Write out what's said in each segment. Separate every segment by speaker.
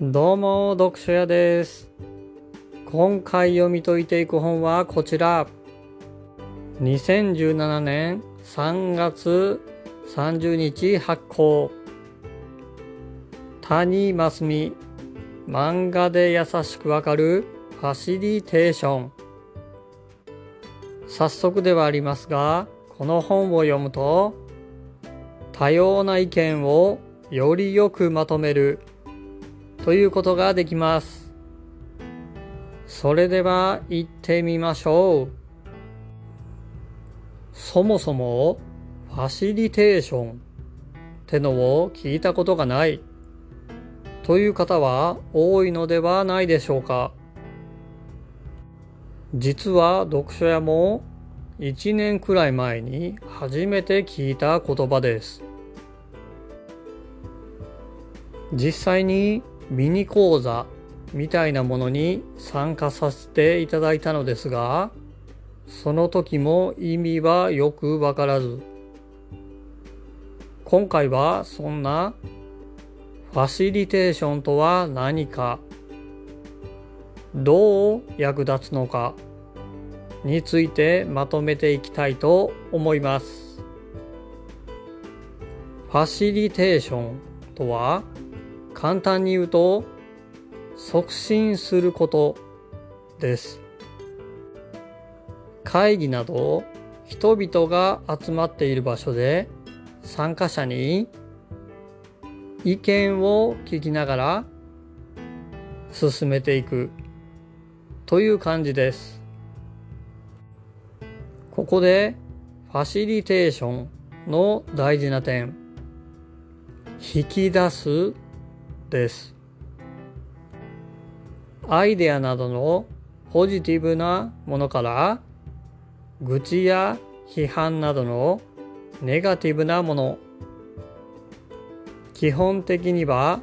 Speaker 1: どうも、読書屋です。今回読み解いていく本はこちら。2017年3月30日発行。谷真澄漫画で優しくわかるファシリテーション。早速ではありますが、この本を読むと、多様な意見をよりよくまとめるということができます。それでは行ってみましょう。そもそもファシリテーションってのを聞いたことがないという方は多いのではないでしょうか。実は読書屋も1年くらい前に初めて聞いた言葉です。実際にミニ講座みたいなものに参加させていただいたのですが、その時も意味はよくわからず、今回はそんなファシリテーションとは何か、どう役立つのかについてまとめていきたいと思います。ファシリテーションとは、簡単に言うと促進することです。会議など人々が集まっている場所で参加者に意見を聞きながら進めていくという感じです。ここでファシリテーションの大事な点引き出すです。アイデアなどのポジティブなものから愚痴や批判などのネガティブなもの基本的には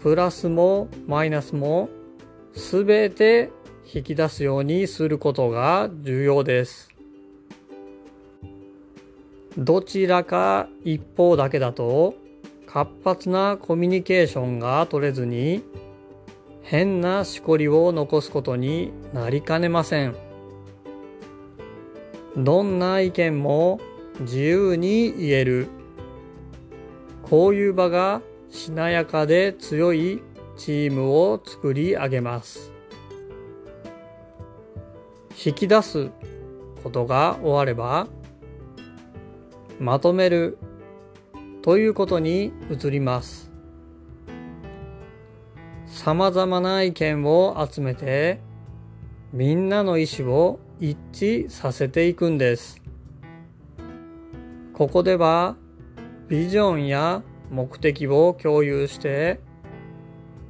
Speaker 1: プラスもマイナスもすべて引き出すようにすることが重要です。どちらか一方だけだと活発なコミュニケーションが取れずに変なしこりを残すことになりかねません。どんな意見も自由に言える。こういう場がしなやかで強いチームを作り上げます。引き出すことが終わればまとめるということに移ります。様々な意見を集めてみんなの意思を一致させていくんです。ここではビジョンや目的を共有して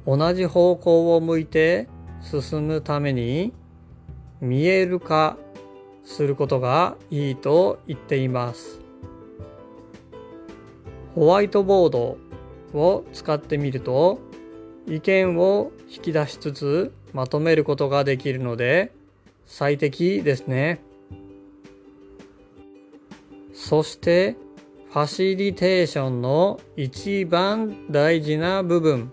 Speaker 1: 同じ方向を向いて進むために見える化することがいいと言っています。ホワイトボードを使ってみると意見を引き出しつつまとめることができるので最適ですね。そしてファシリテーションの一番大事な部分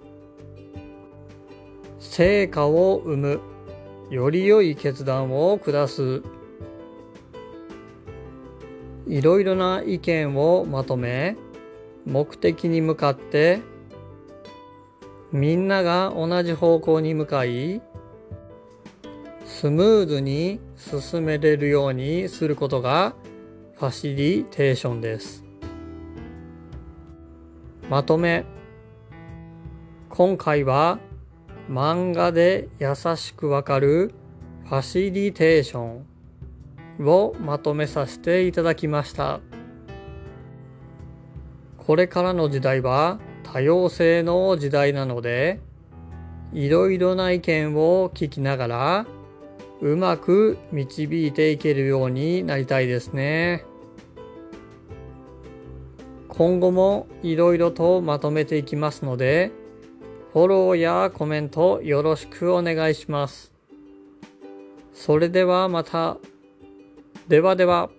Speaker 1: 成果を生むより良い決断を下すいろいろな意見をまとめ目的に向かってみんなが同じ方向に向かいスムーズに進めれるようにすることがファシリテーションです。まとめ今回は漫画で優しくわかるファシリテーションをまとめさせていただきました。これからの時代は多様性の時代なので、いろいろな意見を聞きながら、うまく導いていけるようになりたいですね。今後もいろいろとまとめていきますので、フォローやコメントよろしくお願いします。それではまた。ではでは。